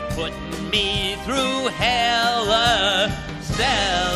You're putting me through hell. Uh, cell.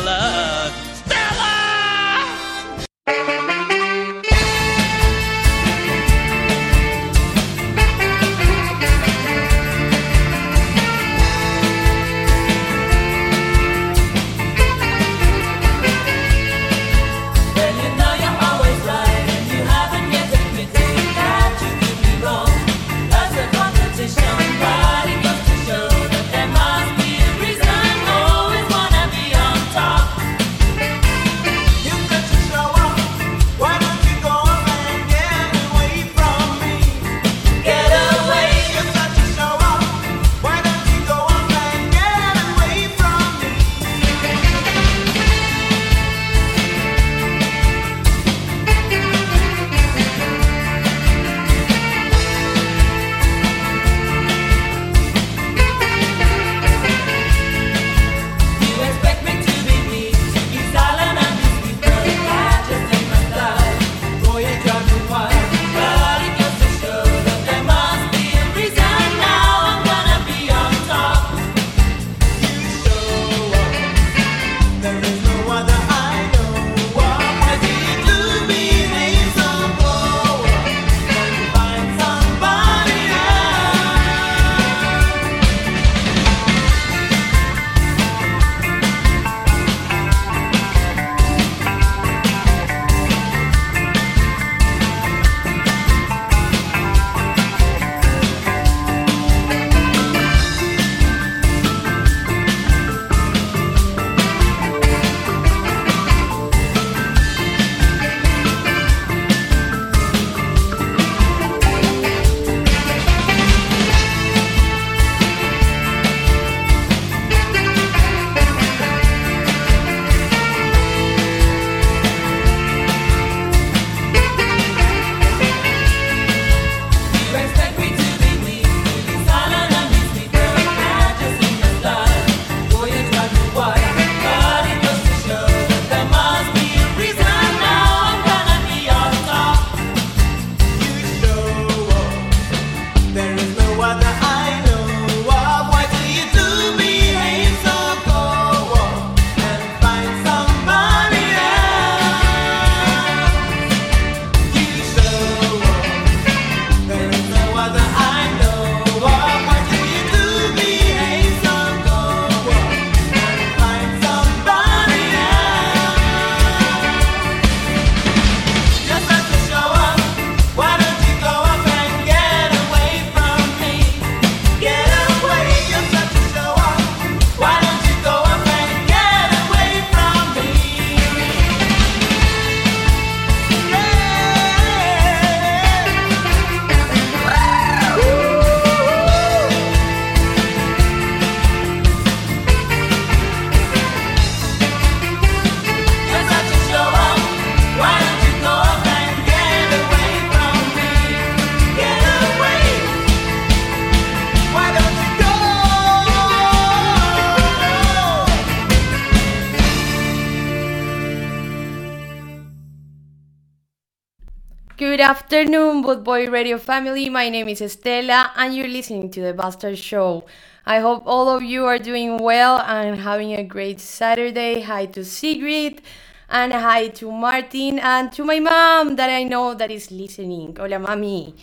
Good afternoon, Bootboy Radio family. My name is Estela, and you're listening to The Buster Show. I hope all of you are doing well and having a great Saturday. Hi to Sigrid, and hi to Martin, and to my mom that I know that is listening. Hola, mami.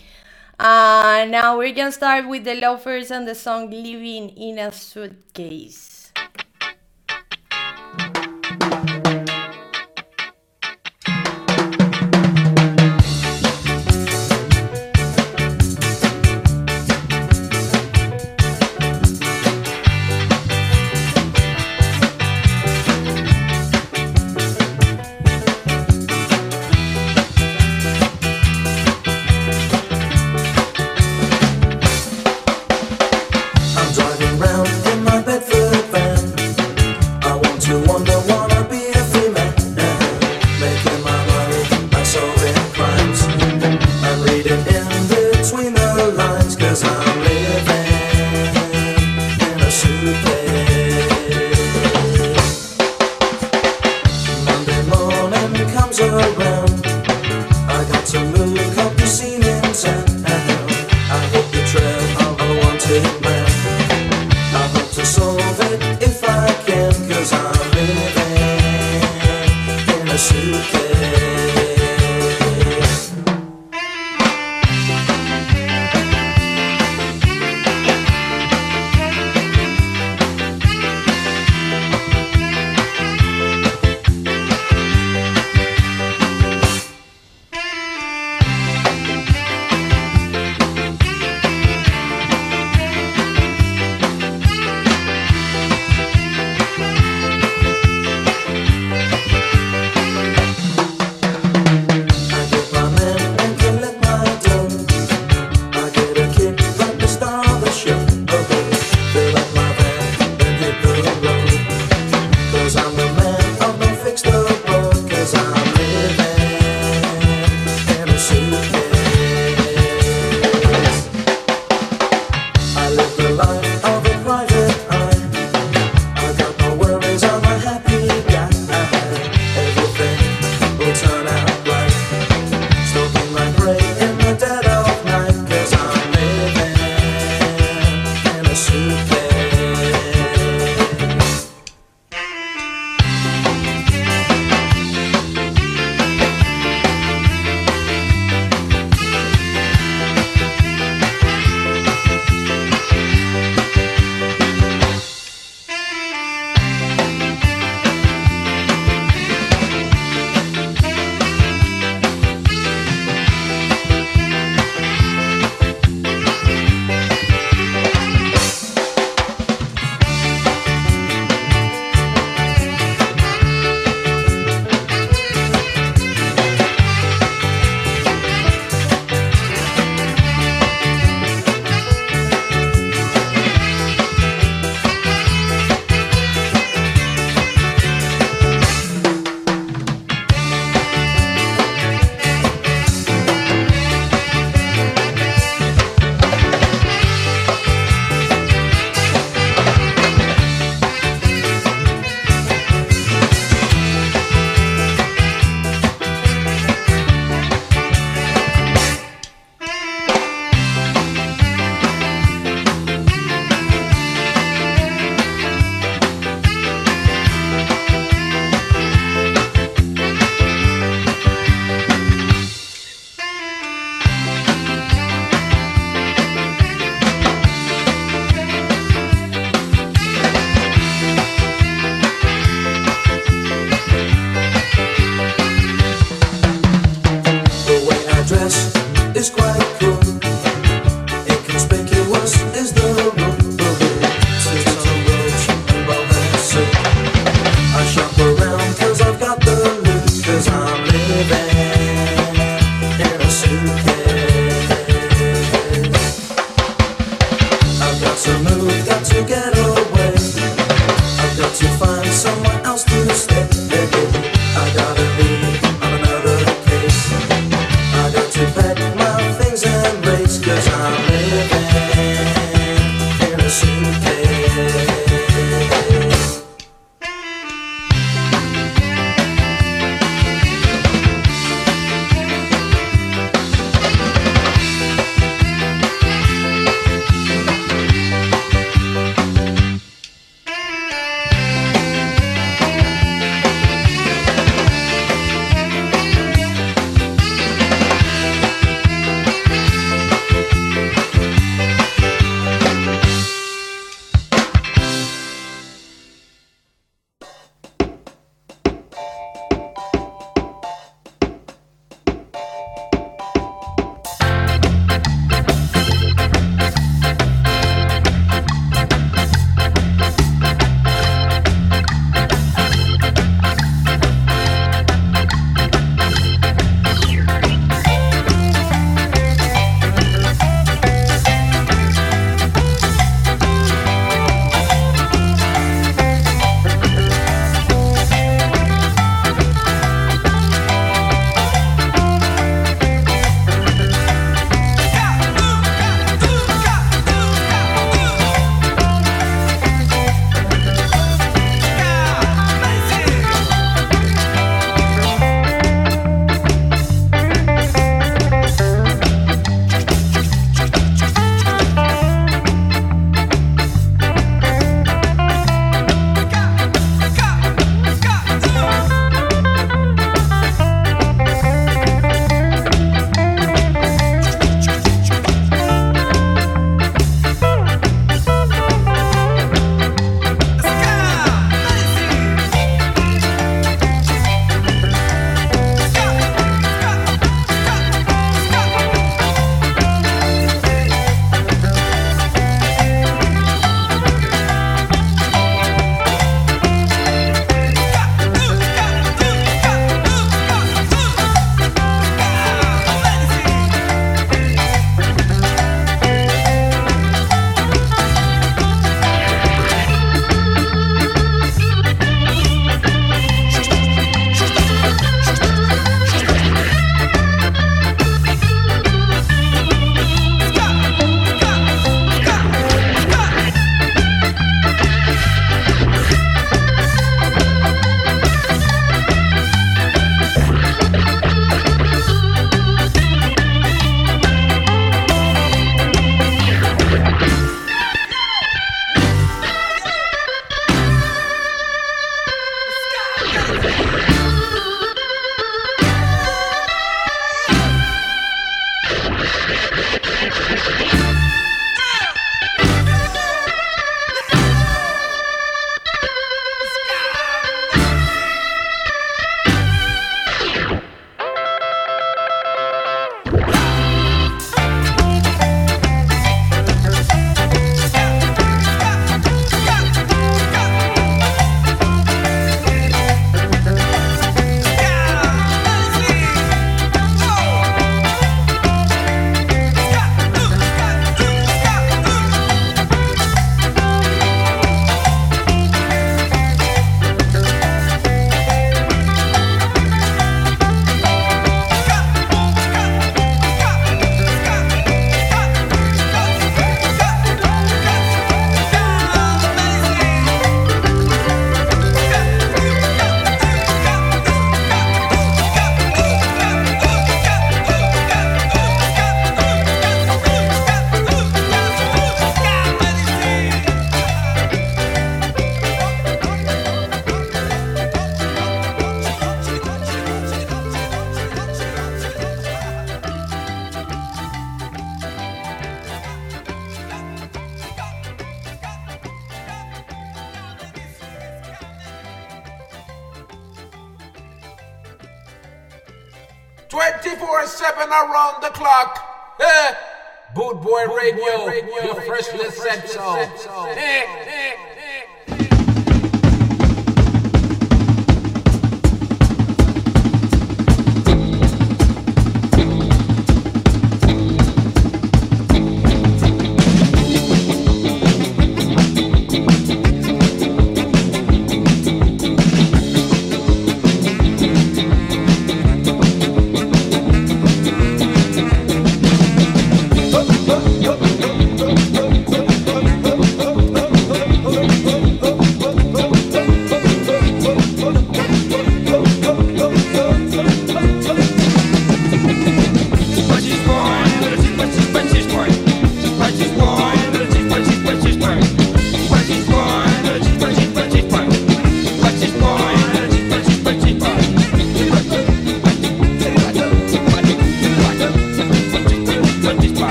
Uh, now we're gonna start with the loafers and the song Living in a Suitcase.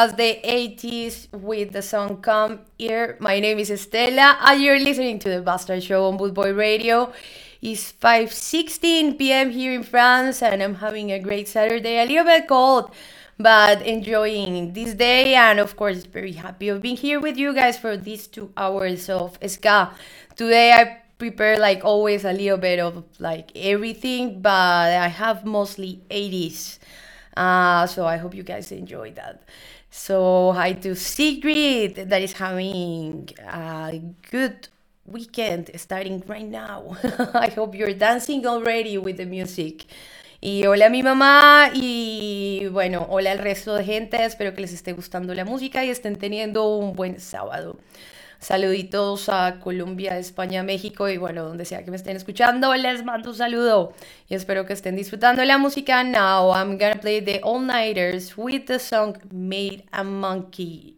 Was the 80s with the song Come Here. My name is Estela, and you're listening to the Buster Show on Bootboy Radio. It's 5.16 p.m. here in France, and I'm having a great Saturday. A little bit cold, but enjoying this day. And of course, very happy of being here with you guys for these two hours of ska. Today, I prepare like always a little bit of like everything, but I have mostly 80s. Uh, so I hope you guys enjoy that. So hi to Sigrid that is having a good weekend starting right now. I hope you're dancing already with the music. Y hola a mi mamá y bueno, hola al resto de gente. Espero que les esté gustando la música y estén teniendo un buen sábado. Saluditos a Colombia, España, México y bueno, donde sea que me estén escuchando, les mando un saludo y espero que estén disfrutando la música. Now I'm gonna play the All Nighters with the song Made a Monkey.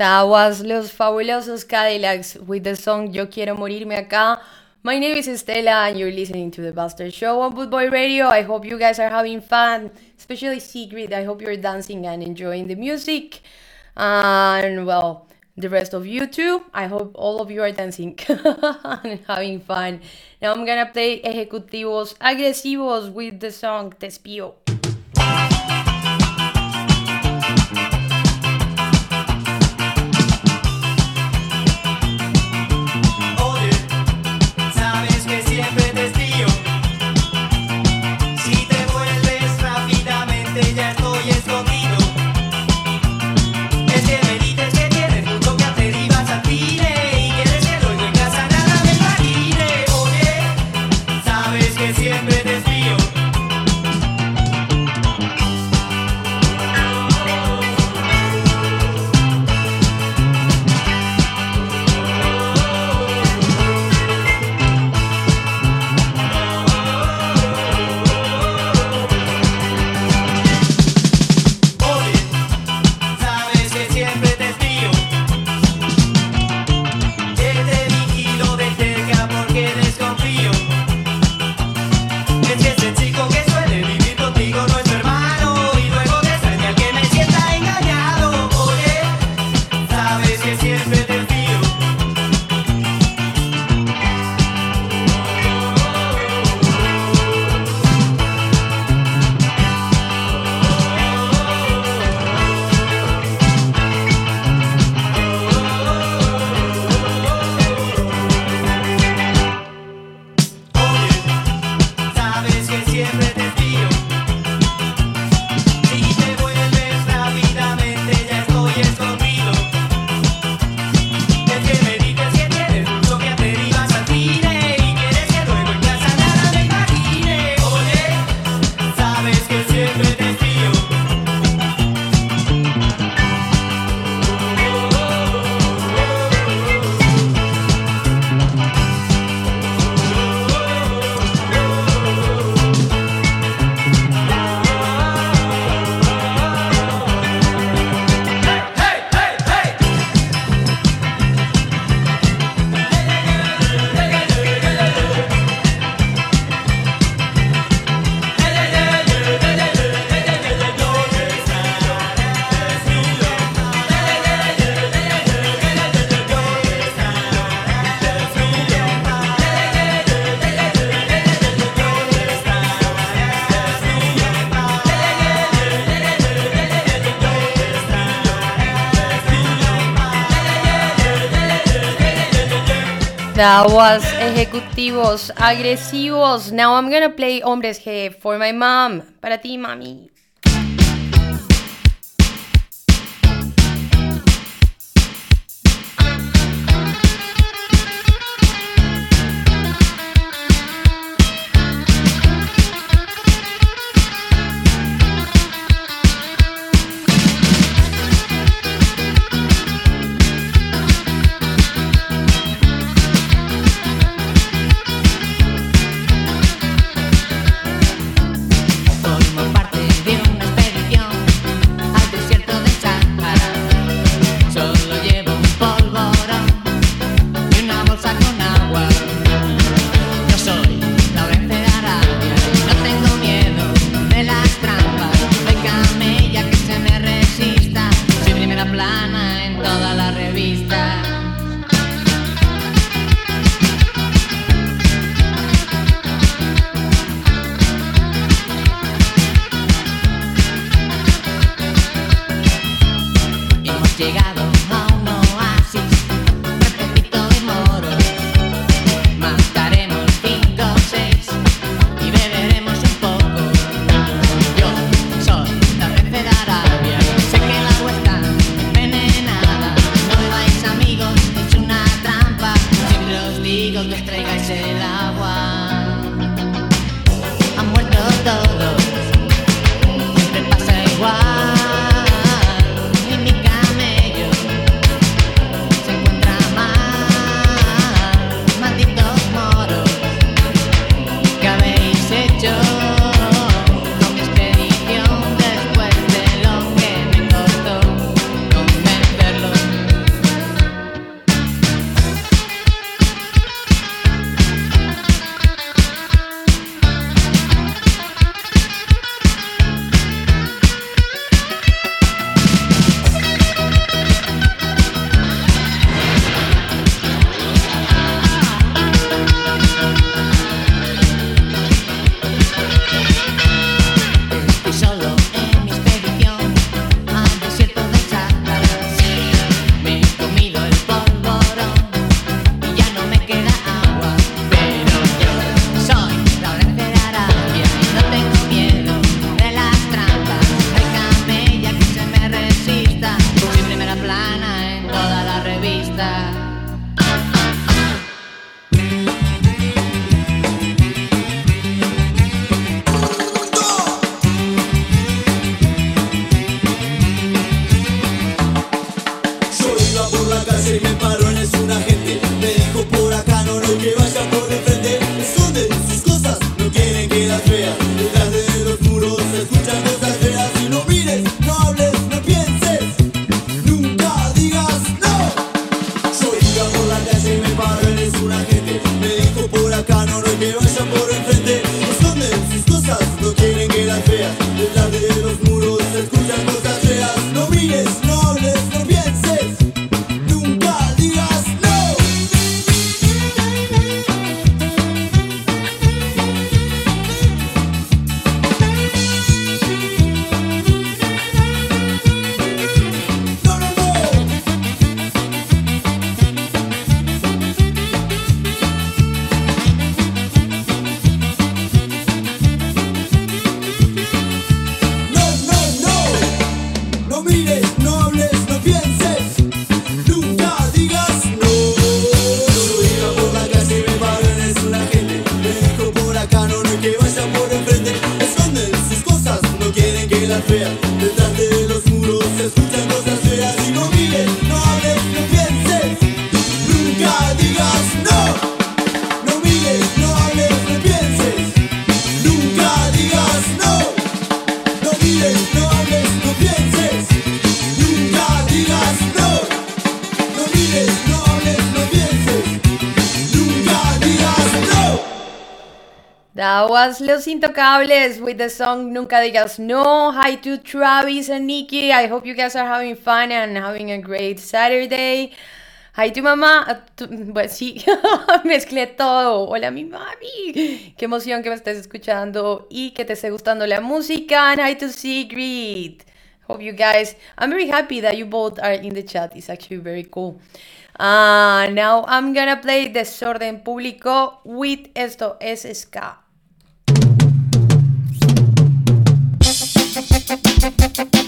That was Los Fabulosos Cadillacs with the song Yo Quiero Morirme Acá. My name is Estela and you're listening to The Buster Show on Bootboy Radio. I hope you guys are having fun, especially Sigrid. I hope you're dancing and enjoying the music. And well, the rest of you too. I hope all of you are dancing and having fun. Now I'm gonna play Ejecutivos Agresivos with the song Te Espío. That was Ejecutivos Agresivos. Now I'm gonna play Hombres G for my mom. Para ti, mami. That was Los Intocables with the song Nunca Digas No. Hi to Travis and Nikki. I hope you guys are having fun and having a great Saturday. Hi to mamá. Ah, pues sí, mezclé todo. Hola mi mami. Qué emoción que me estés escuchando y que te esté gustando la música. And hi to Sigrid. Hope you guys. I'm very happy that you both are in the chat. It's actually very cool. Uh, now I'm gonna play Desorden Público with esto es ska. Thank.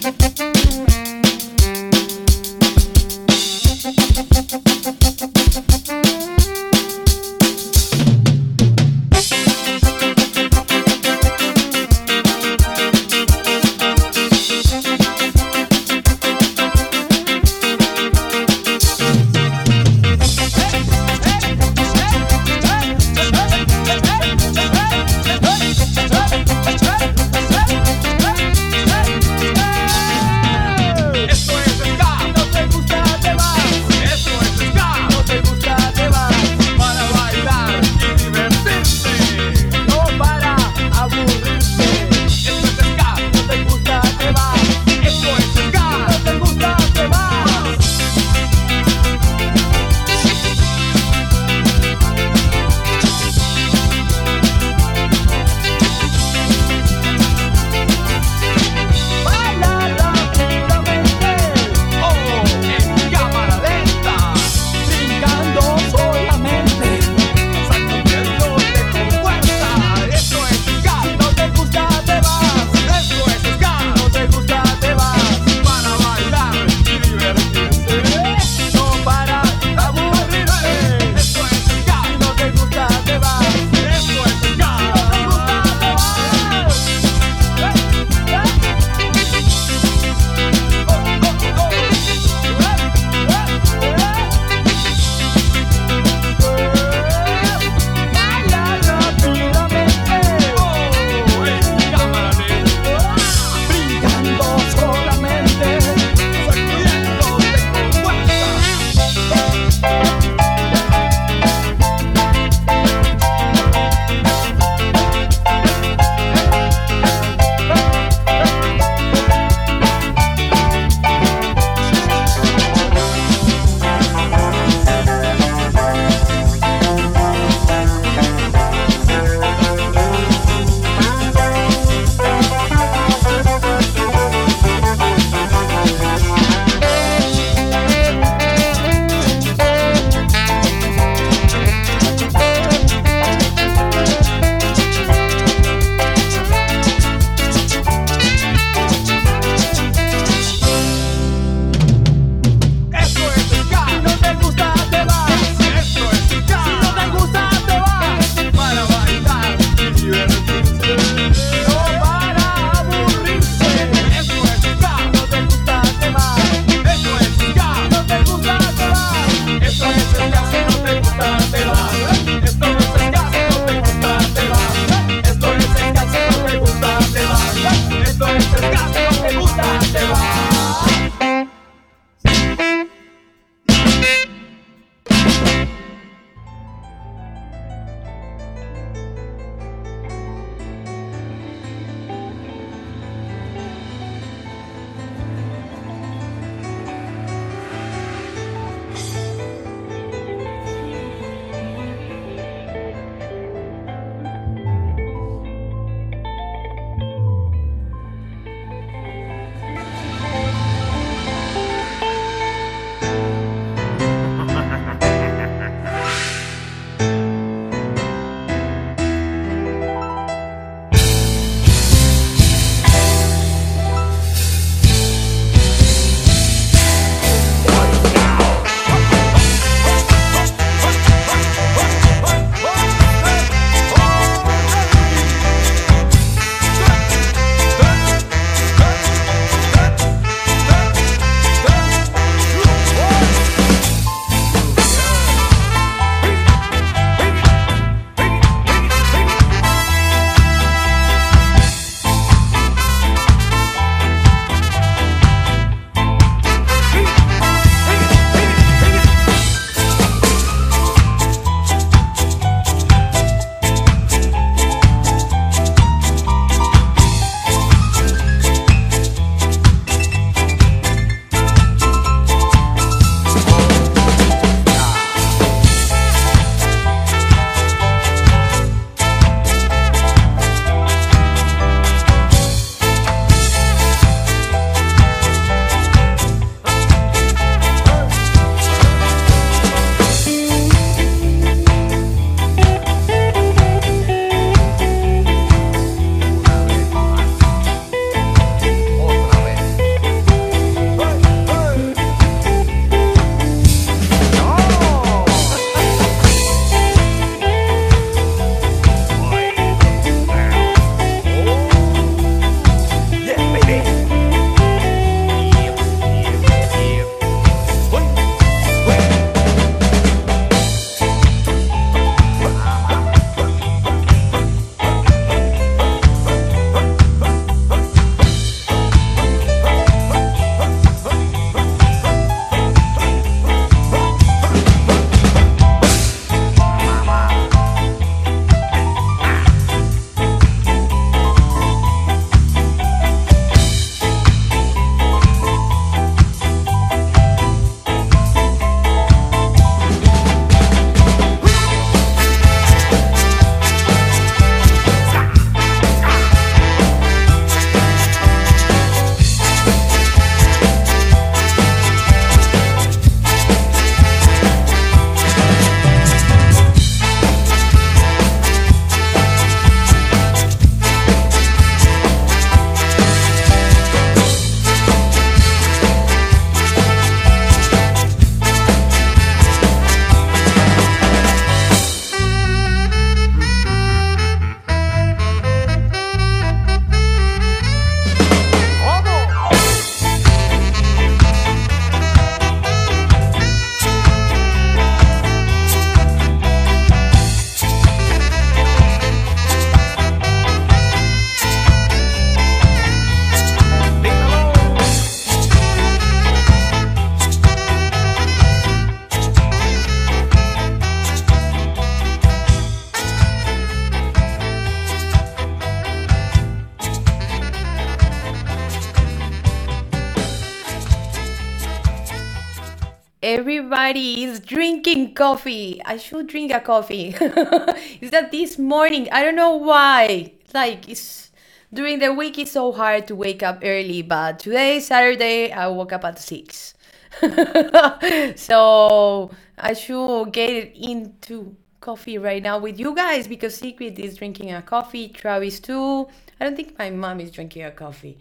Everybody is drinking coffee. I should drink a coffee. is that this morning? I don't know why. Like it's during the week it's so hard to wake up early, but today Saturday I woke up at six. so I should get into coffee right now with you guys because Sigrid is drinking a coffee, Travis too. I don't think my mom is drinking a coffee.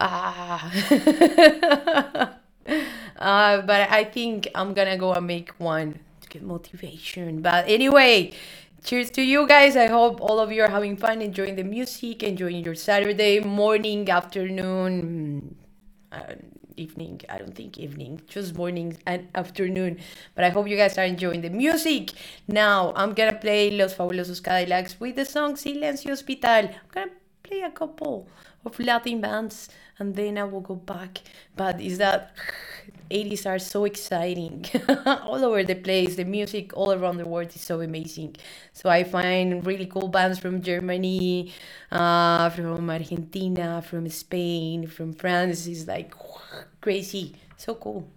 Ah. uh, but I think I'm gonna go and make one to get motivation. But anyway, cheers to you guys. I hope all of you are having fun, enjoying the music, enjoying your Saturday morning, afternoon, uh, evening. I don't think evening, just morning and afternoon. But I hope you guys are enjoying the music. Now I'm gonna play Los Fabulosos Cadillacs with the song Silencio Hospital. I'm gonna play a couple of Latin bands and then I will go back. But is that 80s are so exciting all over the place. The music all around the world is so amazing. So I find really cool bands from Germany, uh, from Argentina, from Spain, from France. It's like crazy. So cool.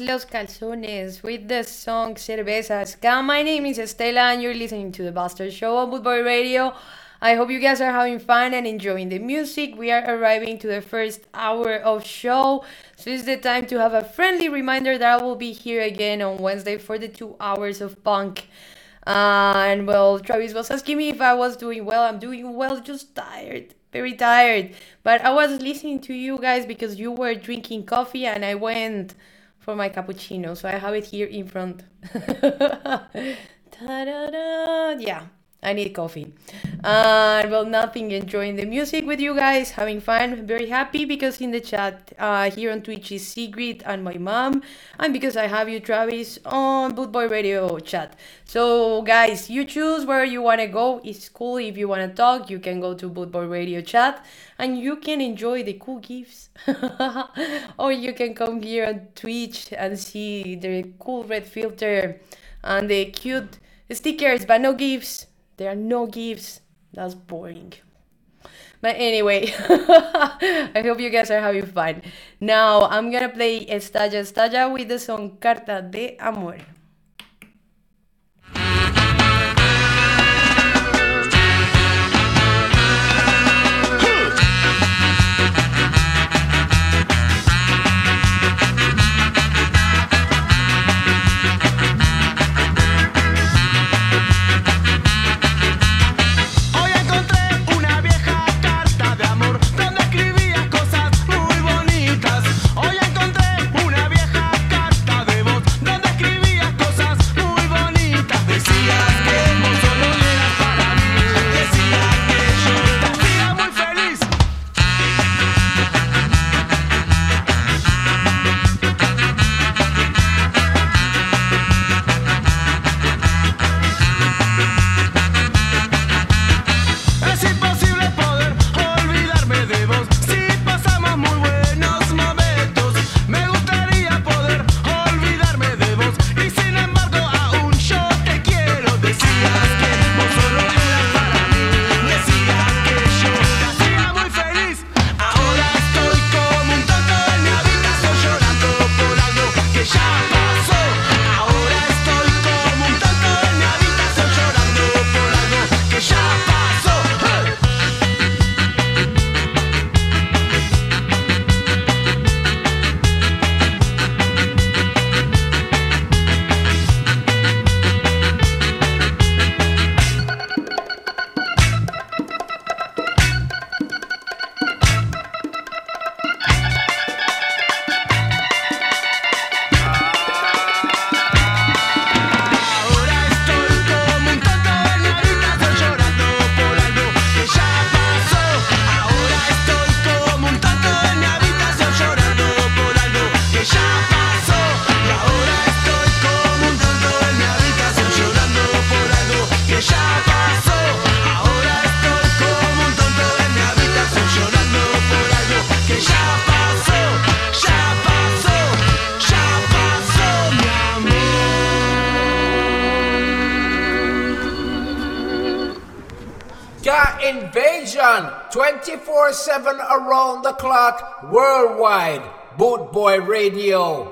Los Calzones with the song Cervezas. Ka, My name is Estela and you're listening to the Buster Show on Bootboy Radio. I hope you guys are having fun and enjoying the music. We are arriving to the first hour of show, so it's the time to have a friendly reminder that I will be here again on Wednesday for the two hours of punk. Uh, and well, Travis was asking me if I was doing well. I'm doing well, just tired, very tired. But I was listening to you guys because you were drinking coffee and I went for my cappuccino. So I have it here in front. Yeah, I need coffee. Uh, well, nothing, enjoying the music with you guys, having fun. Very happy because in the chat uh, here on Twitch is Sigrid and my mom, and because I have you, Travis, on Bootboy Radio chat. So, guys, you choose where you want to go. It's cool if you want to talk, you can go to Bootboy Radio chat and you can enjoy the cool gifts. or you can come here on Twitch and see the cool red filter and the cute stickers, but no gifts. There are no gifts. That's boring. But anyway, I hope you guys are having fun. Now I'm gonna play Estalla Estalla with the song Carta de Amor. Worldwide. Boot Boy Radio.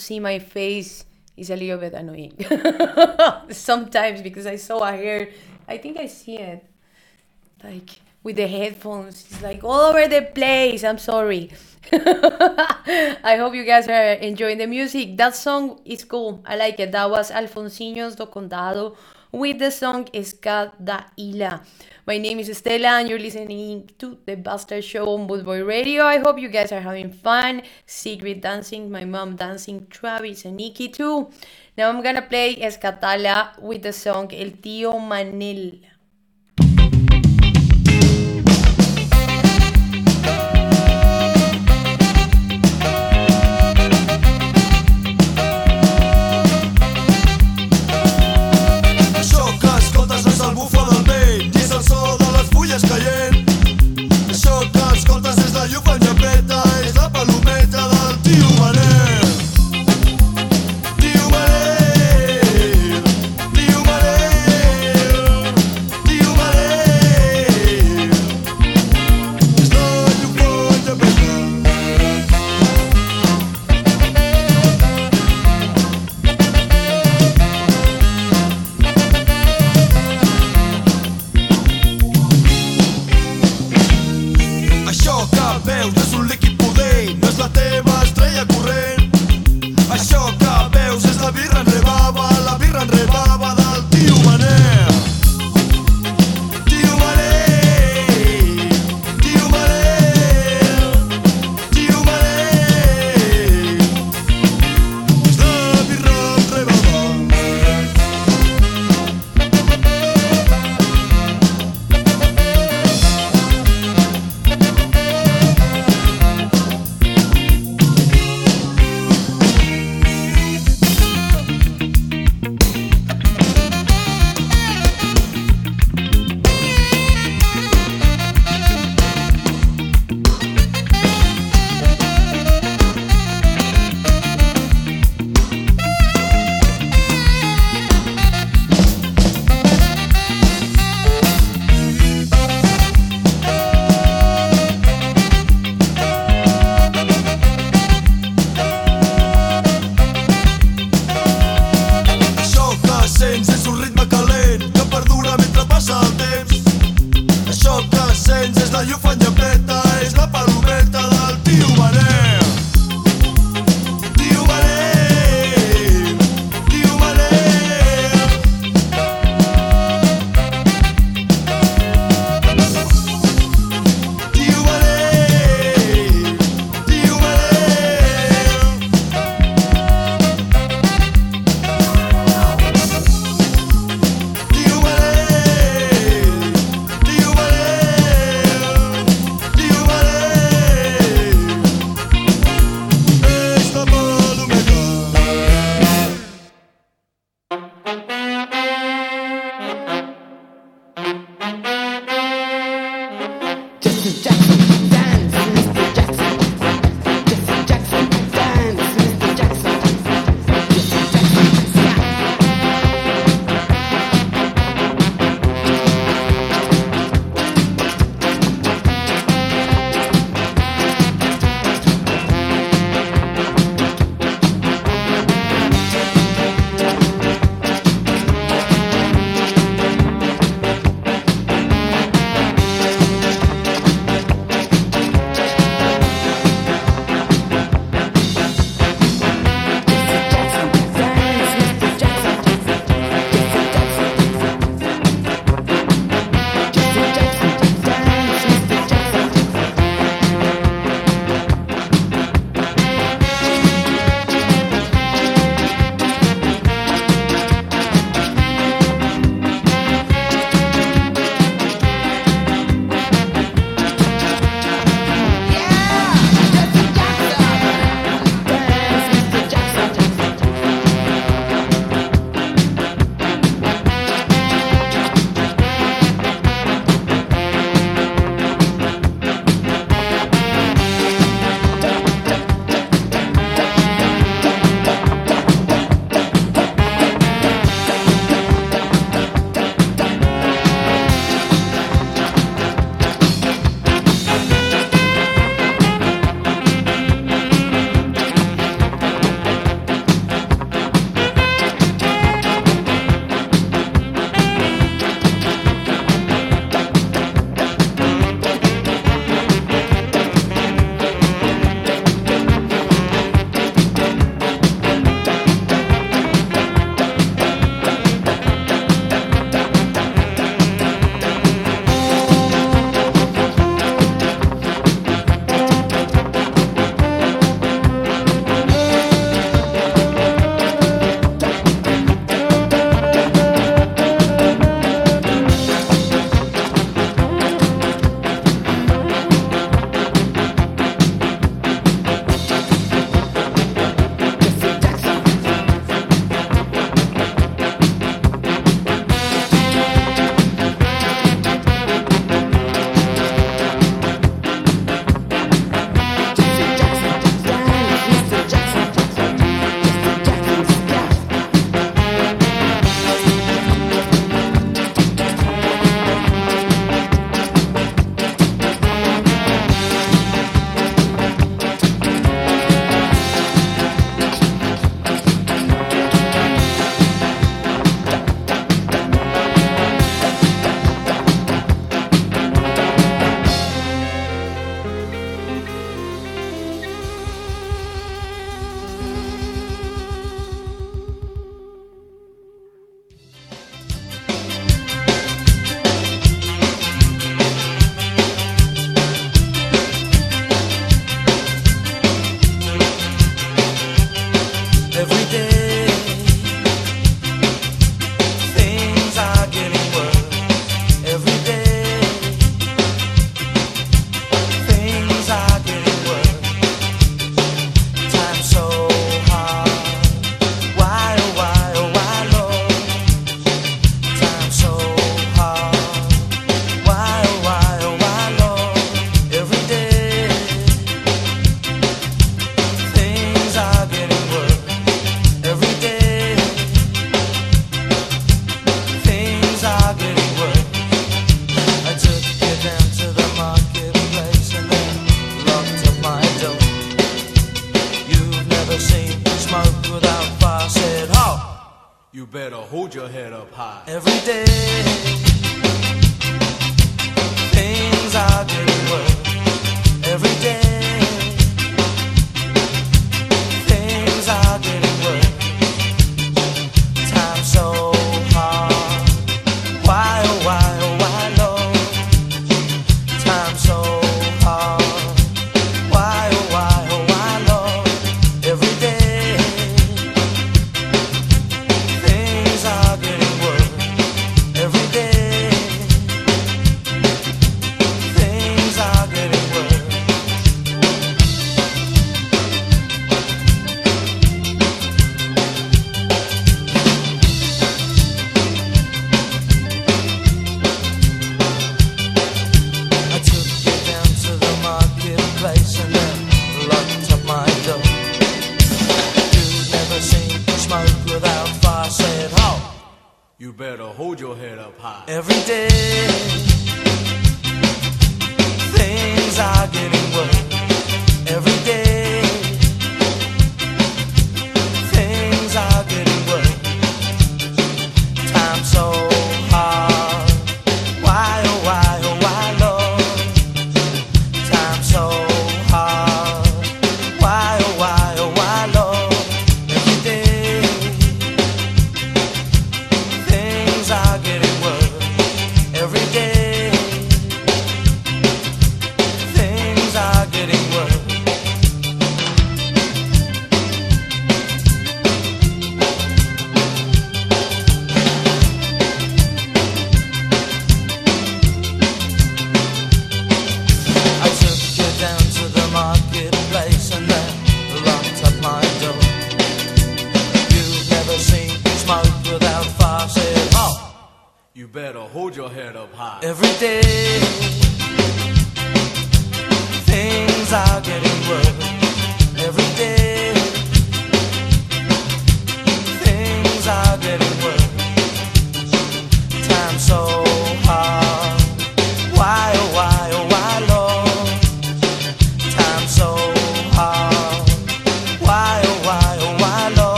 see my face is a little bit annoying sometimes because I saw a hair. I think I see it like with the headphones. It's like all over the place. I'm sorry. I hope you guys are enjoying the music. That song is cool. I like it. That was Alfonsinos do Condado with the song Escada Ila. My name is Estela, and you're listening to the Buster Show on Bootboy Radio. I hope you guys are having fun. Sigrid dancing, my mom dancing, Travis and Nikki too. Now I'm gonna play Skatalà with the song El Tío Manel.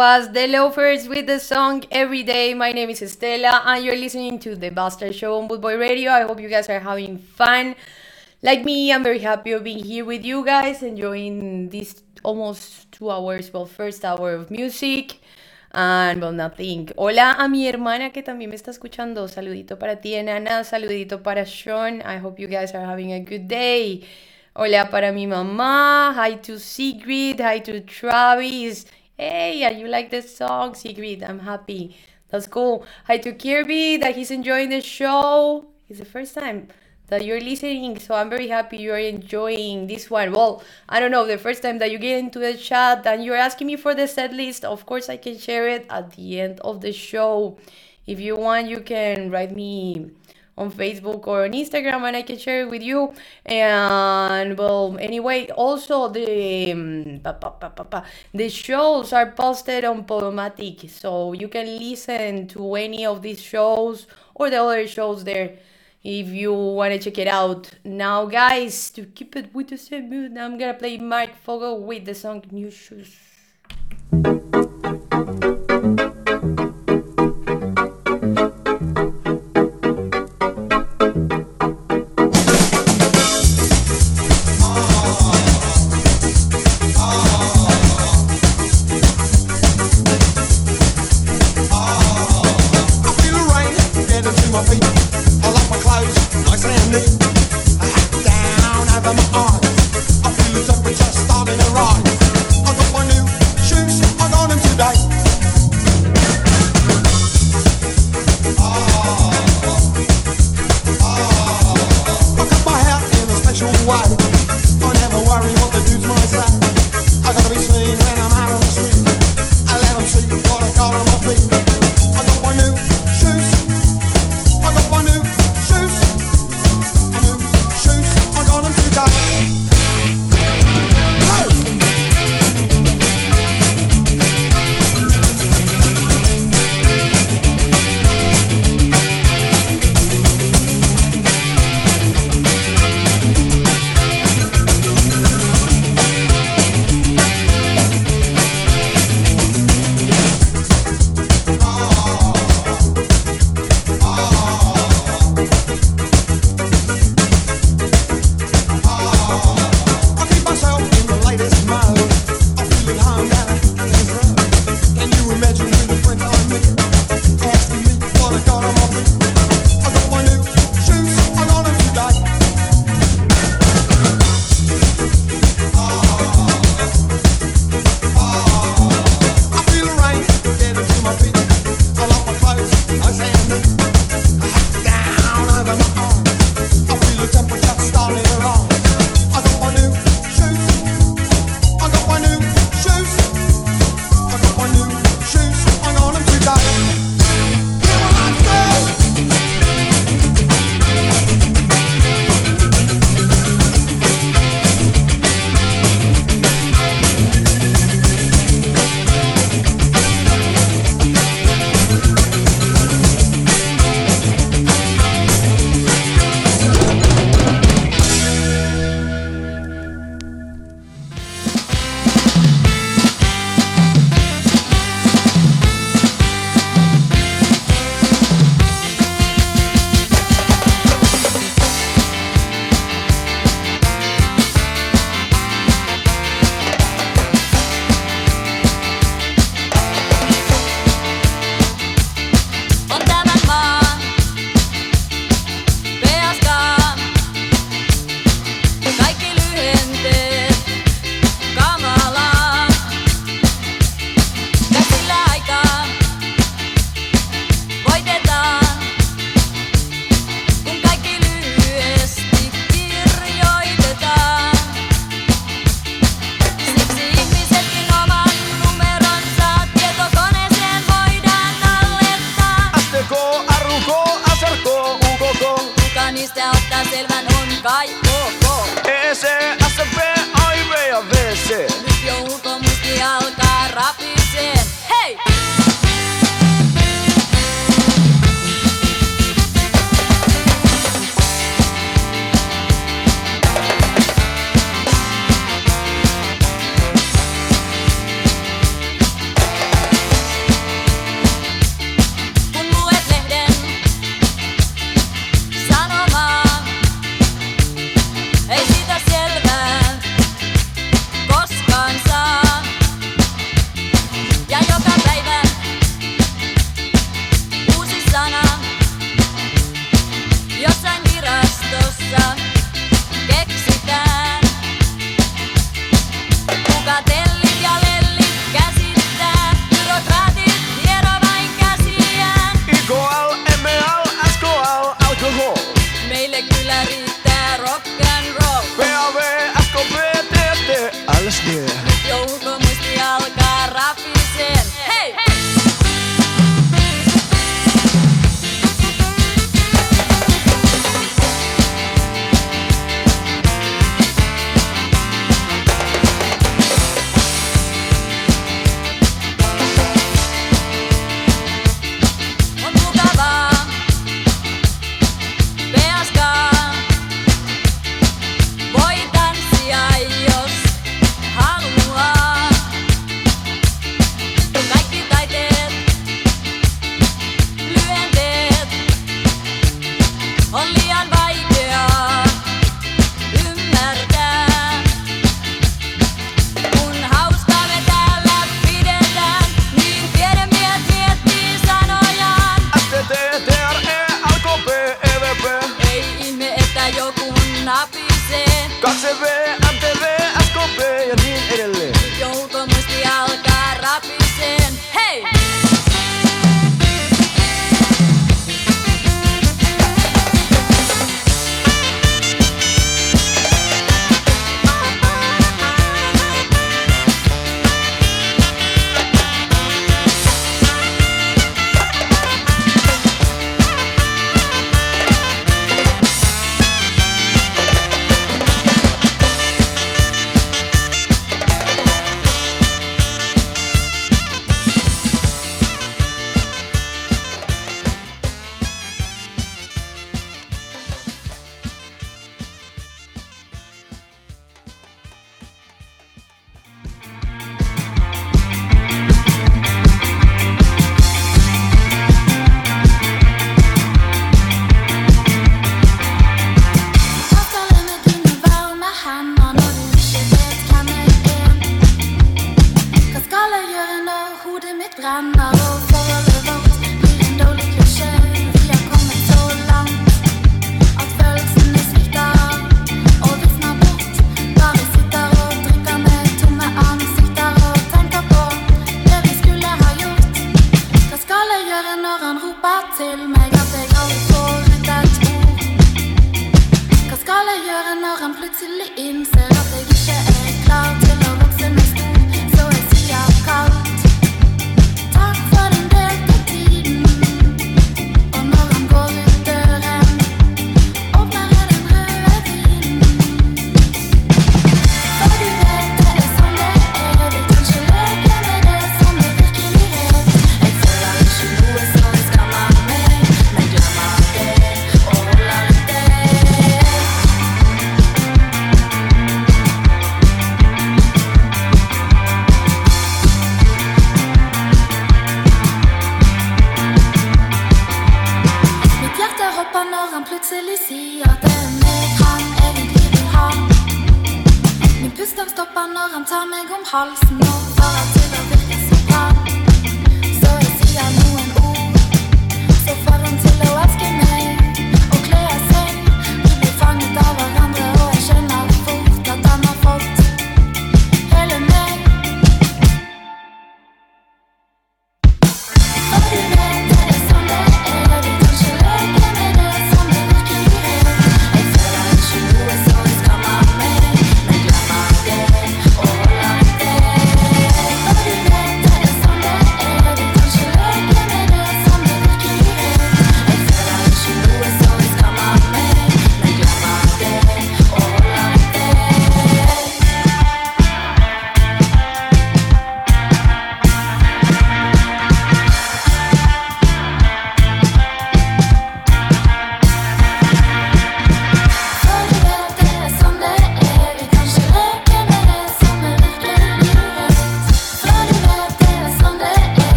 Was The Loafers with the song Every Day. My name is Estela, and you're listening to The Buster Show on Bootboy Radio. I hope you guys are having fun. Like me, I'm very happy of being here with you guys, enjoying this almost two hours, well, first hour of music. And well, nothing. Hola a mi hermana que también me está escuchando. Saludito para ti, Enana. Saludito para Sean. I hope you guys are having a good day. Hola para mi mamá. Hi to Sigrid. Hi to Travis. Hey, you like the song, Sigrid? I'm happy. That's cool. Hi to Kirby, that he's enjoying the show. It's the first time that you're listening, so I'm very happy you're enjoying this one. Well, I don't know, the first time that you get into the chat and you're asking me for the set list, of course, I can share it at the end of the show. If you want, you can write me on Facebook or on Instagram and I can share it with you. And well, anyway, also the um, pa, pa, pa, the shows are posted on Podomatic, so you can listen to any of these shows or the other shows there if you want to check it out. Now, guys, to keep it with the same mood, I'm gonna play Mike Fogel with the song New Shoes.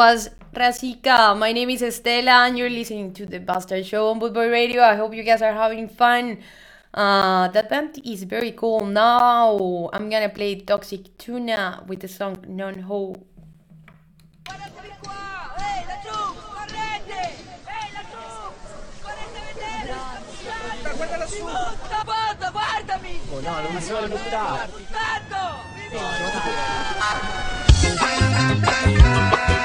was Razika. My name is Estela, and you're listening to the Buster Show on Bootboy Radio. I hope you guys are having fun. Uh, that band is very cool. Now I'm gonna play Toxic Tuna with the song Non Ho. Oh no!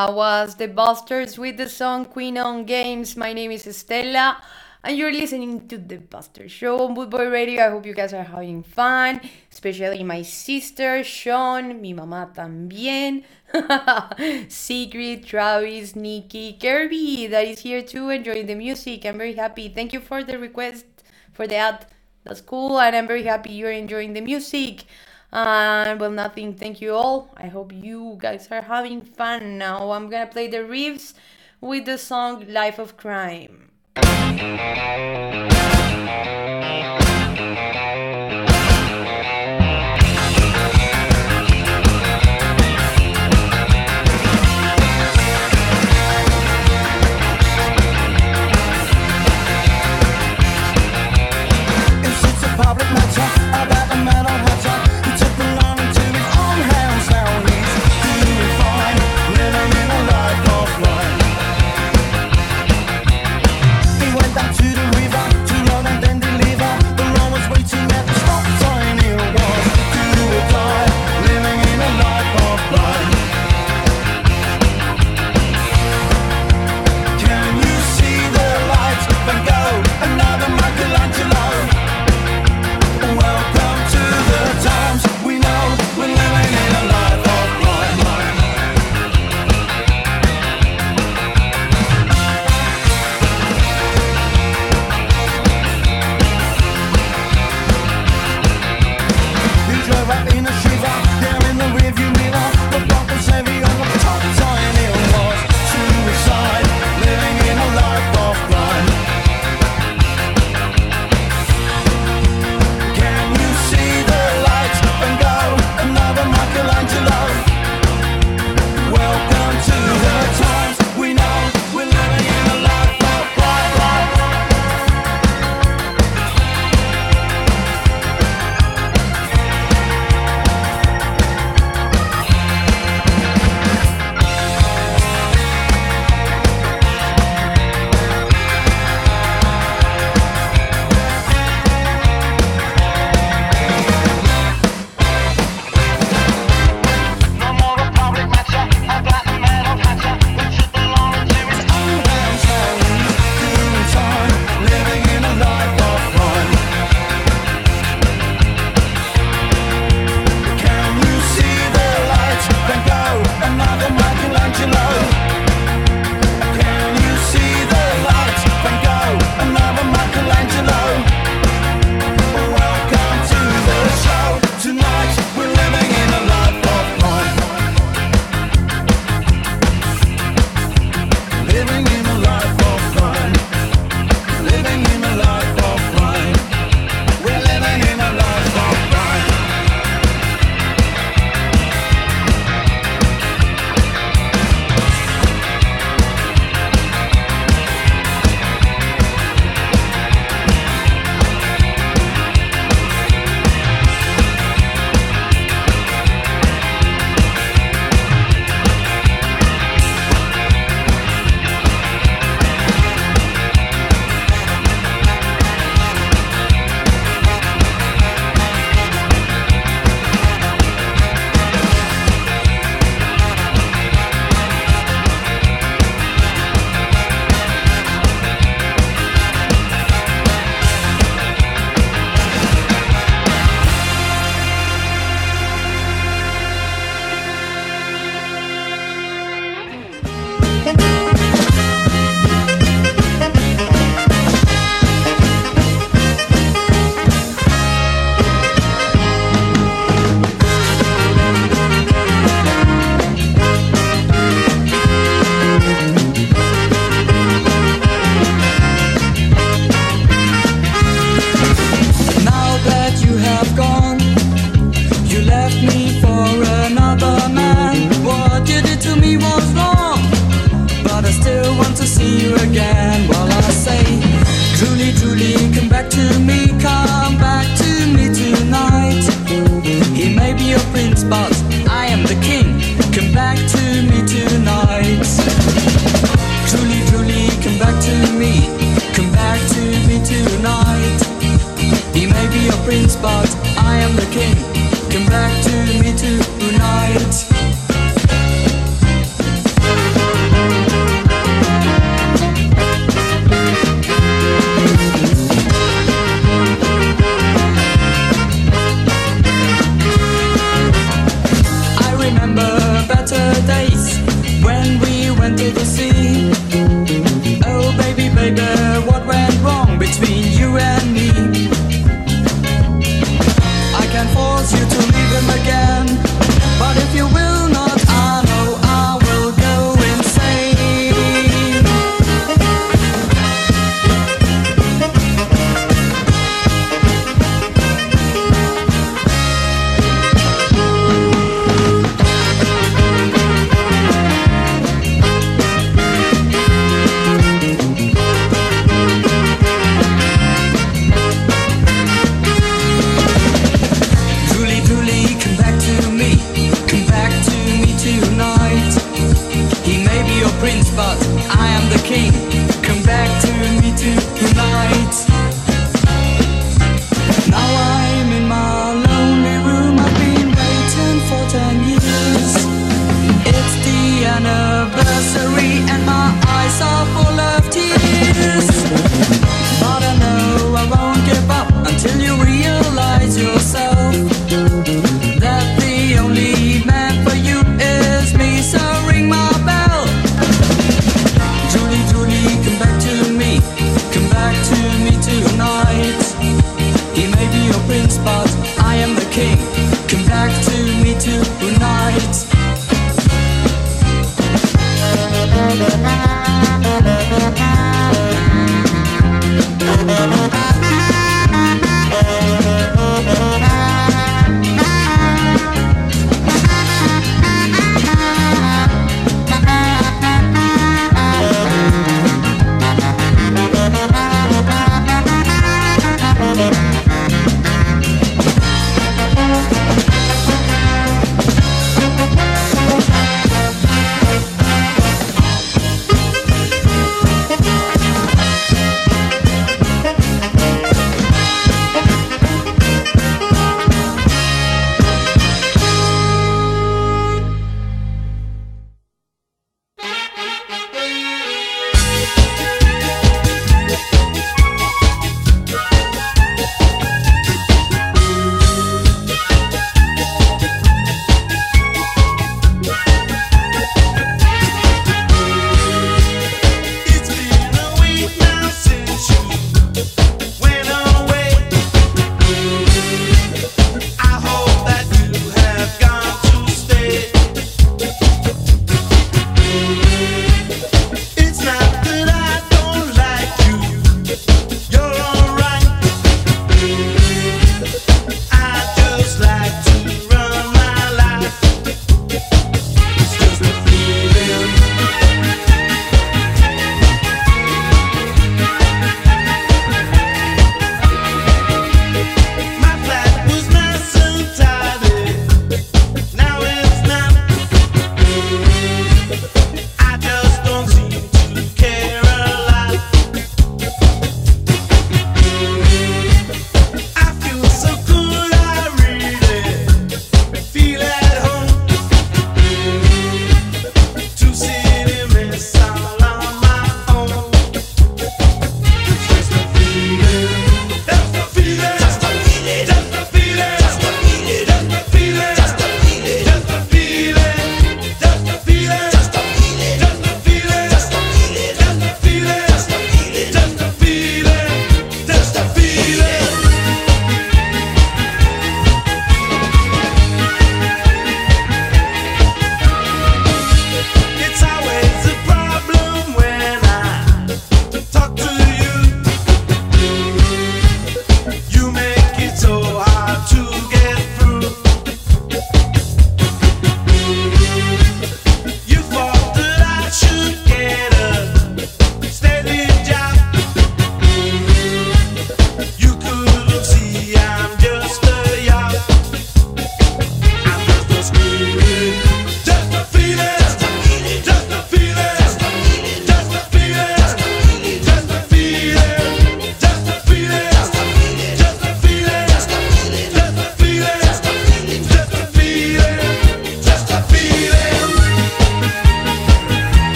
Uh, was The Busters with the song Queen on Games. My name is Estela, and you're listening to The Buster Show on Boot Boy Radio. I hope you guys are having fun, especially my sister, Sean, mi mamá también, Sigrid, Travis, Nikki, Kirby, that is here too, enjoying the music. I'm very happy. Thank you for the request, for the ad. That's cool, and I'm very happy you're enjoying the music. Uh, well, nothing. Thank you all. I hope you guys are having fun now. I'm gonna play the riffs with the song Life of Crime.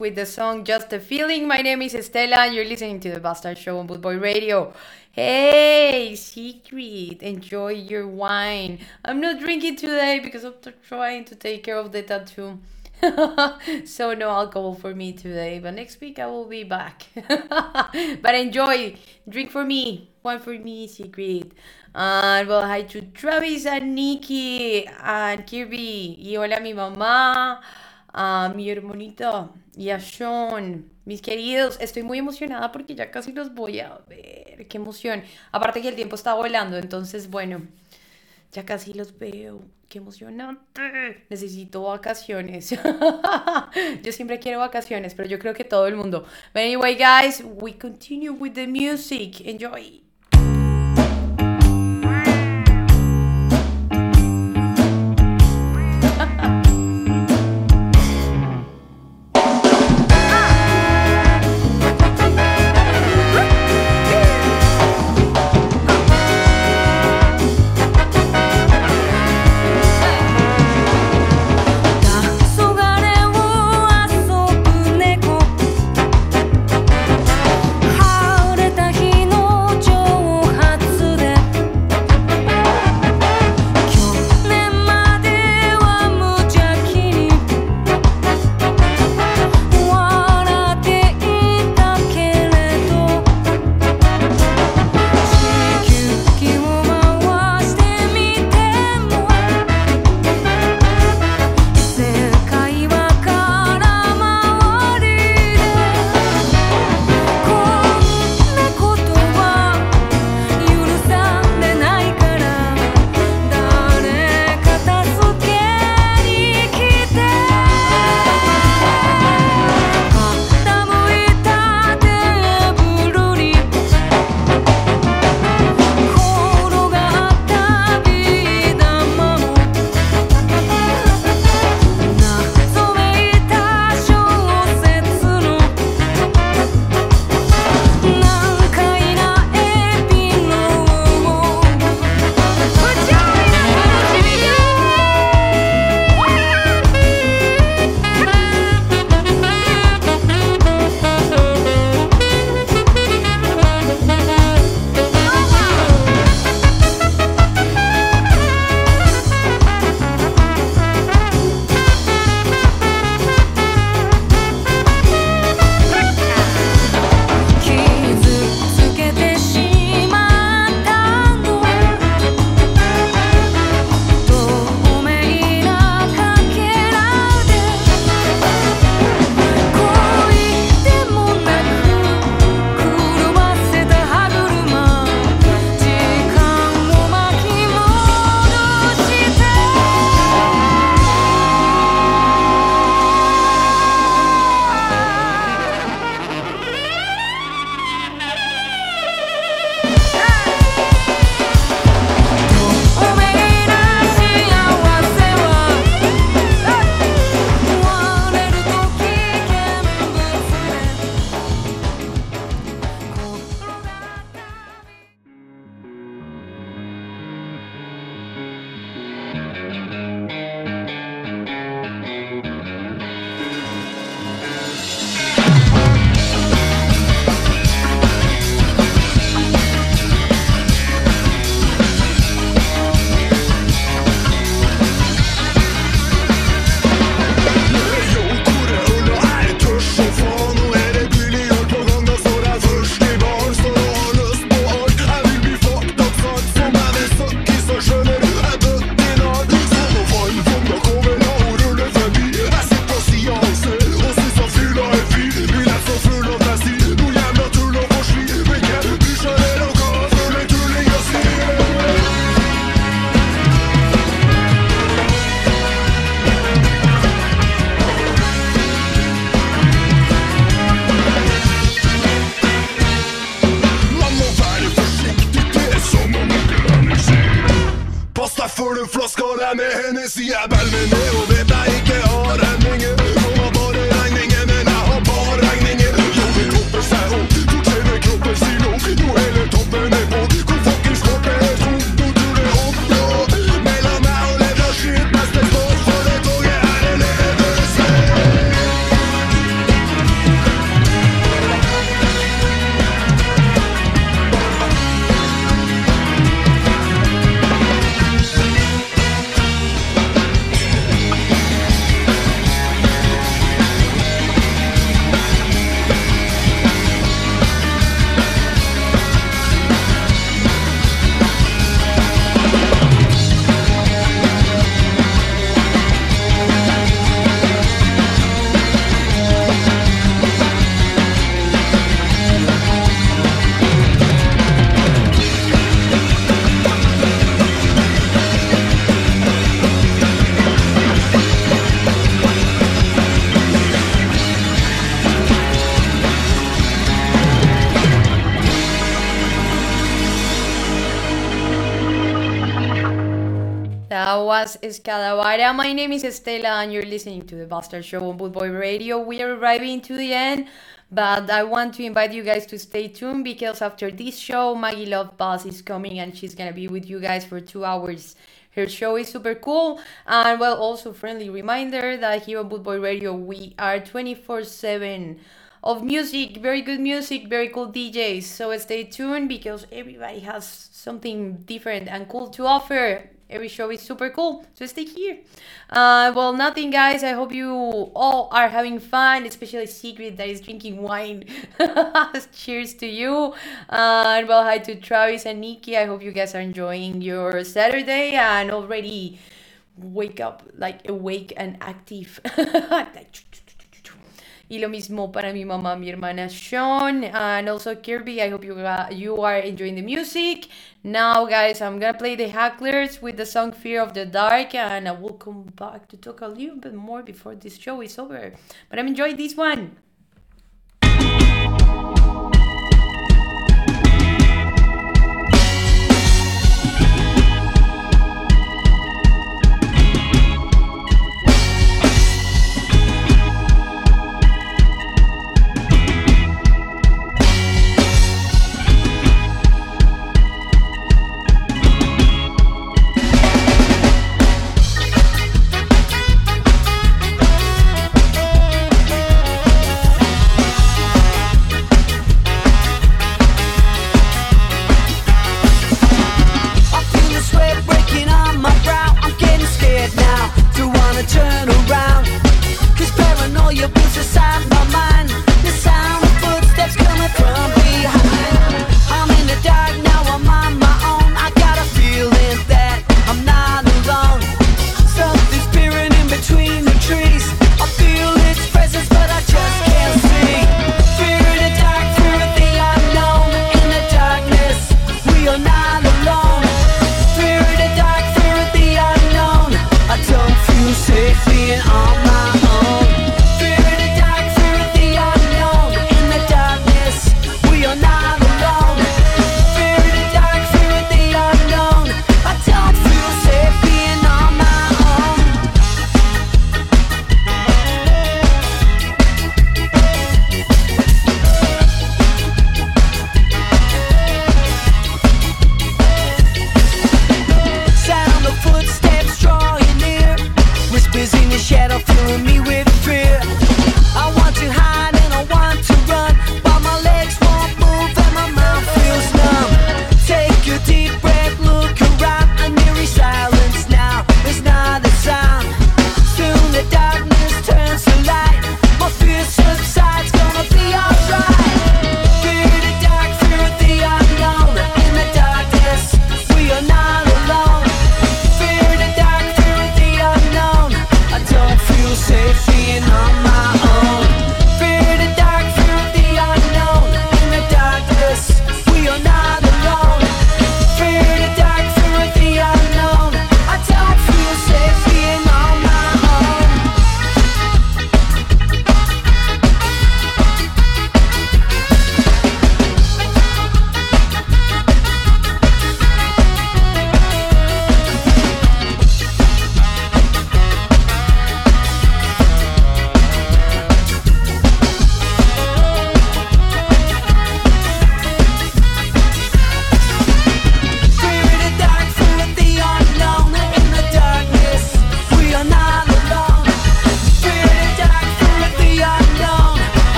With the song Just a Feeling. My name is Estela and you're listening to the Buster Show on Bootboy Radio. Hey, Sigrid, enjoy your wine. I'm not drinking today because I'm trying to take care of the tattoo. so no alcohol for me today, but next week I will be back. but enjoy, drink for me, one for me, Sigrid. And well, hi to Travis and Nikki and Kirby. Y hola mi mamá, a mi hermanita y a Sean. Mis queridos, estoy muy emocionada porque ya casi los voy a ver. Qué emoción. Aparte que el tiempo está volando, entonces bueno, ya casi los veo. Qué emocionante. Necesito vacaciones. yo siempre quiero vacaciones, pero yo creo que todo el mundo. But anyway, guys, we continue with the music. Enjoy.「Escadavara. My name is Estela, and you're listening to the Buster Show on Boot Boy Radio. We are arriving to the end, but I want to invite you guys to stay tuned because after this show, Maggie Love Boss is coming and she's gonna be with you guys for two hours. Her show is super cool, and well, also friendly reminder that here on Boot Boy Radio we are 24 7 of music, very good music, very cool DJs. So stay tuned because everybody has something different and cool to offer. Every show is super cool, so stay here. Uh, well, nothing, guys. I hope you all are having fun, especially Sigrid that is drinking wine. Cheers to you. Uh, and well, hi to Travis and Nikki. I hope you guys are enjoying your Saturday and already wake up like awake and active. Y lo mismo para mi mamá, mi hermana Sean, and also Kirby. I hope you uh, you are enjoying the music. Now, guys, I'm gonna play the Hacklers with the song "Fear of the Dark," and I will come back to talk a little bit more before this show is over. But I'm enjoying this one.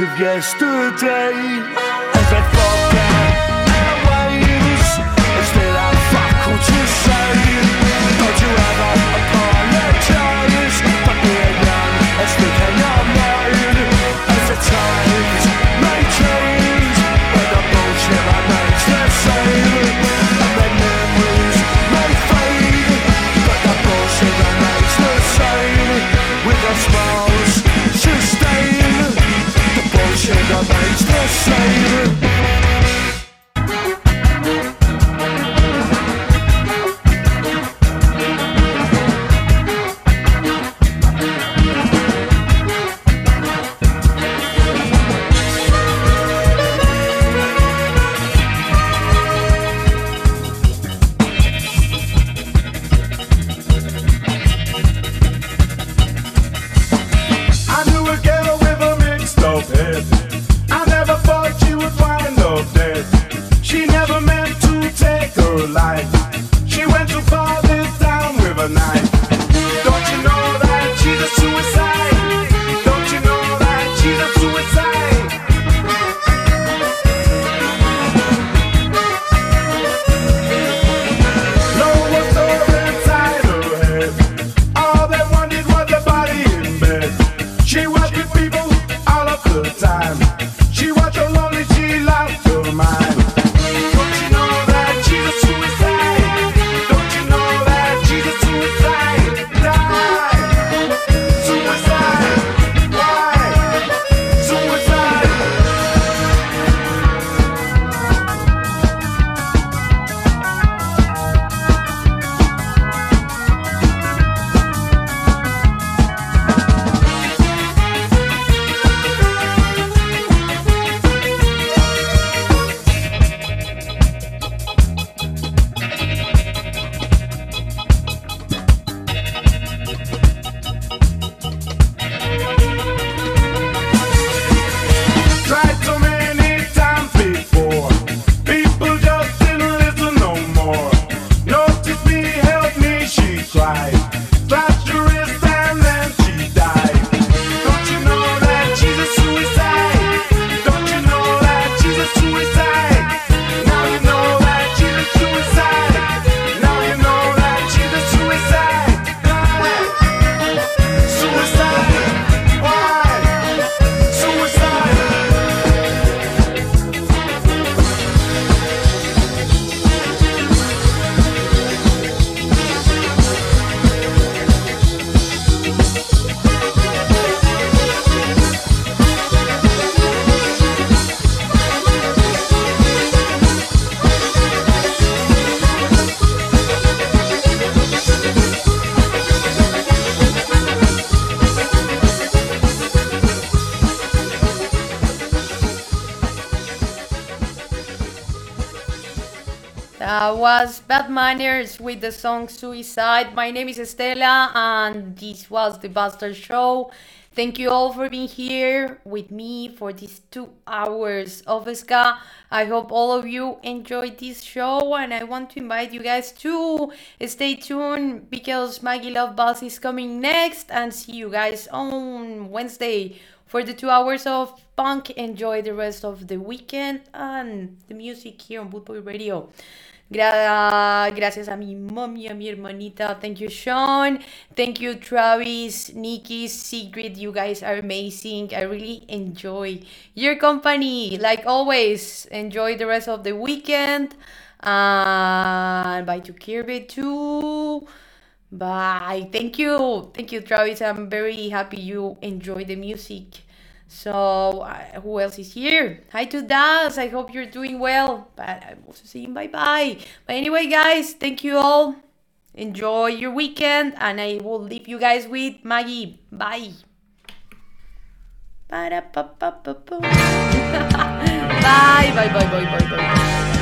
Heroes of yesterday. Was Bad Manners with the song Suicide. My name is Estela, and this was the Buster Show. Thank you all for being here with me for these two hours of ska. I hope all of you enjoyed this show, and I want to invite you guys to stay tuned because Maggie Love Buzz is coming next, and see you guys on Wednesday for the two hours of punk. Enjoy the rest of the weekend and the music here on Bootboy Radio. Gra- gracias a mi mommy, a mi hermanita. Thank you, Sean. Thank you, Travis, Nikki, Sigrid. You guys are amazing. I really enjoy your company. Like always, enjoy the rest of the weekend. And bye to Kirby too. Bye. Thank you. Thank you, Travis. I'm very happy you enjoy the music. So, uh, who else is here? Hi to Das. I hope you're doing well. But I'm also saying bye bye. But anyway, guys, thank you all. Enjoy your weekend. And I will leave you guys with Maggie. Bye. Ba-da-ba-ba-ba-boom. bye, bye, bye, bye, bye.